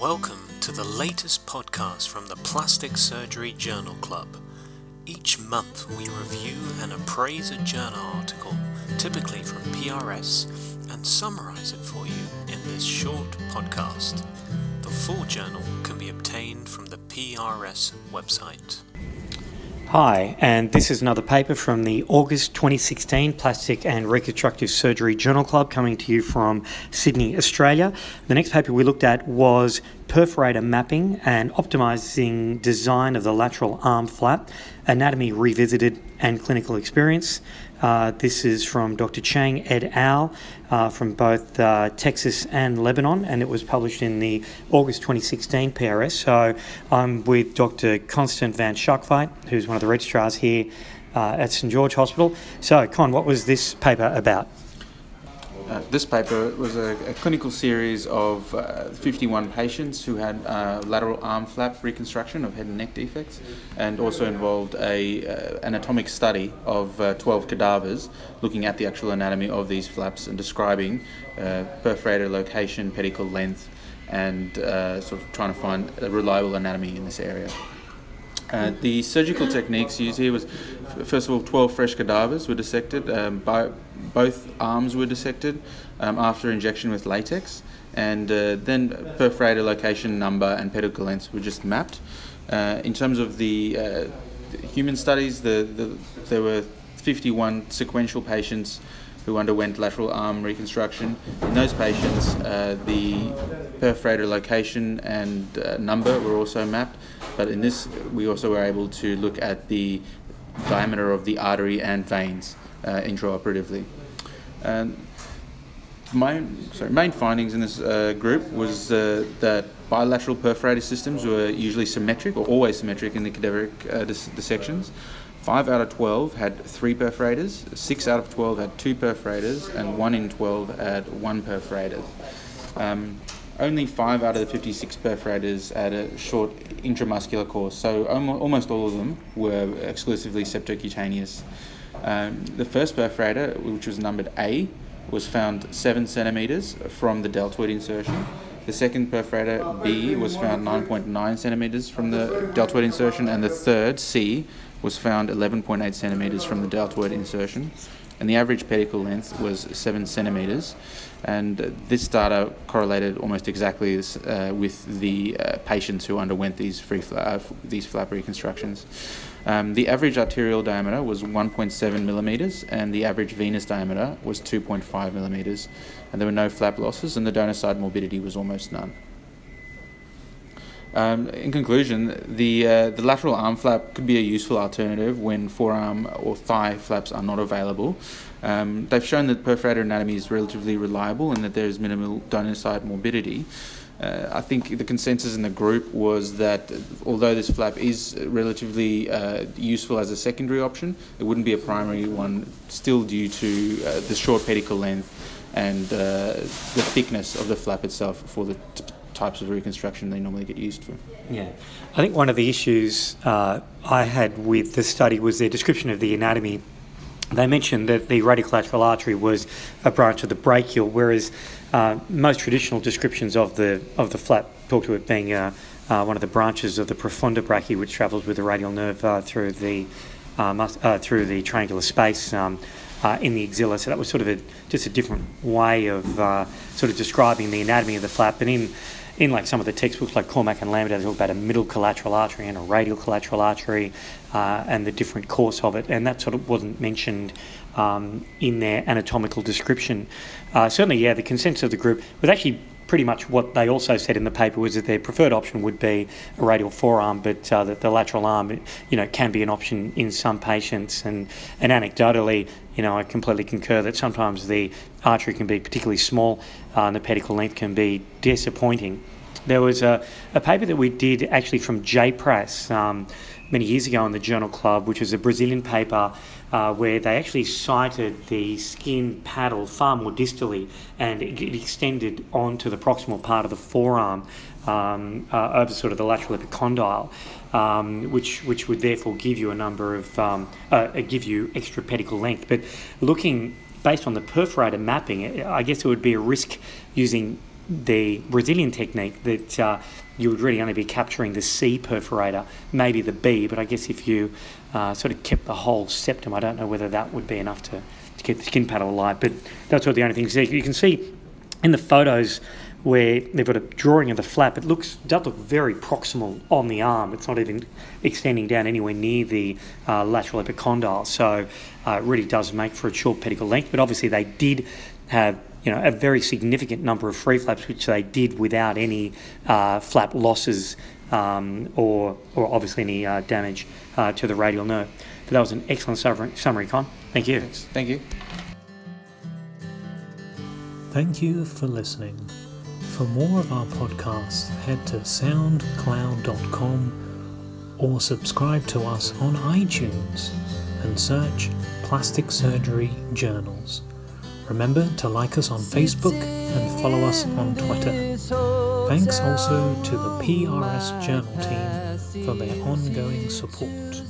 Welcome to the latest podcast from the Plastic Surgery Journal Club. Each month we review and appraise a journal article, typically from PRS, and summarize it for you in this short podcast. The full journal can be obtained from the PRS website. Hi, and this is another paper from the August 2016 Plastic and Reconstructive Surgery Journal Club coming to you from Sydney, Australia. The next paper we looked at was perforator mapping and optimizing design of the lateral arm flap, anatomy revisited and clinical experience. Uh, this is from Dr. Chang et al. Uh, from both uh, Texas and Lebanon, and it was published in the August 2016 PRS. So I'm with Dr. Constant van Schakveit, who's one of the registrars here uh, at St George Hospital. So, Con, what was this paper about? Uh, this paper was a, a clinical series of uh, 51 patients who had uh, lateral arm flap reconstruction of head and neck defects, and also involved a uh, anatomic study of uh, 12 cadavers, looking at the actual anatomy of these flaps and describing uh, perforator location, pedicle length, and sort of trying to find a reliable anatomy in this area. Uh, the surgical techniques used here was, first of all, 12 fresh cadavers were dissected. Um, by, both arms were dissected um, after injection with latex, and uh, then perforator location, number, and pedicle length were just mapped. Uh, in terms of the, uh, human studies, the, the, there were 51 sequential patients who underwent lateral arm reconstruction. In those patients, uh, the perforator location and uh, number were also mapped, but in this, we also were able to look at the diameter of the artery and veins uh, intraoperatively. And main, sorry, main findings in this uh, group was uh, that bilateral perforator systems were usually symmetric or always symmetric in the cadaveric uh, dis- dissections. Five out of 12 had three perforators, six out of 12 had two perforators, and one in 12 had one perforator. Um, only five out of the 56 perforators had a short intramuscular course, so almost all of them were exclusively septocutaneous. Um, the first perforator, which was numbered A, was found 7 centimeters from the deltoid insertion. The second perforator B was found 9.9 centimeters from the deltoid insertion, and the third C was found 11.8 centimeters from the deltoid insertion, and the average pedicle length was 7 centimeters. And this data correlated almost exactly uh, with the uh, patients who underwent these free fla- uh, these flap reconstructions. Um, the average arterial diameter was 1.7 millimeters, and the average venous diameter was 2.5 millimeters, and there were no flap losses, and the donor site morbidity was almost none. Um, in conclusion, the uh, the lateral arm flap could be a useful alternative when forearm or thigh flaps are not available. Um, they've shown that perforator anatomy is relatively reliable and that there is minimal donor site morbidity. Uh, I think the consensus in the group was that although this flap is relatively uh, useful as a secondary option, it wouldn't be a primary one, still due to uh, the short pedicle length and uh, the thickness of the flap itself for the t- types of reconstruction they normally get used for. Yeah, I think one of the issues uh, I had with the study was their description of the anatomy. They mentioned that the radial collateral artery was a branch of the brachial, whereas uh, most traditional descriptions of the of the flap talk to it being uh, uh one of the branches of the profunda brachii, which travels with the radial nerve uh, through the uh, through the triangular space. Um, uh, in the axilla. So that was sort of a, just a different way of uh, sort of describing the anatomy of the flap. And in in like some of the textbooks like Cormack and Lamberty, they talk about a middle collateral artery and a radial collateral artery uh, and the different course of it, and that sort of wasn't mentioned um, in their anatomical description. Uh, certainly, yeah, the consensus of the group was actually pretty much what they also said in the paper was that their preferred option would be a radial forearm, but uh, that the lateral arm, you know, can be an option in some patients. And, and anecdotally, you know, I completely concur that sometimes the artery can be particularly small uh, and the pedicle length can be disappointing. There was a, a paper that we did actually from JPRAS um, many years ago in the Journal Club, which was a Brazilian paper uh, where they actually cited the skin paddle far more distally and it extended onto the proximal part of the forearm um, uh, over sort of the lateral epicondyle, um, which which would therefore give you a number of um, uh, give you extra pedicle length. But looking based on the perforator mapping, I guess it would be a risk using the Brazilian technique that uh, you would really only be capturing the C perforator, maybe the B, but I guess if you uh, sort of kept the whole septum, I don't know whether that would be enough to, to keep the skin paddle alive, but that's what the only thing. You can see in the photos where they've got a drawing of the flap, it looks does look very proximal on the arm. It's not even extending down anywhere near the uh, lateral epicondyle, so uh, it really does make for a short pedicle length. But obviously, they did have you know a very significant number of free flaps, which they did without any uh, flap losses um, or or obviously any uh, damage uh, to the radial nerve. But that was an excellent summary, summary Con. Thank you. Thanks. Thank you. Thank you for listening. For more of our podcasts, head to soundcloud.com or subscribe to us on iTunes and search Plastic Surgery Journals. Remember to like us on Facebook and follow us on Twitter. Thanks also to the PRS Journal team for their ongoing support.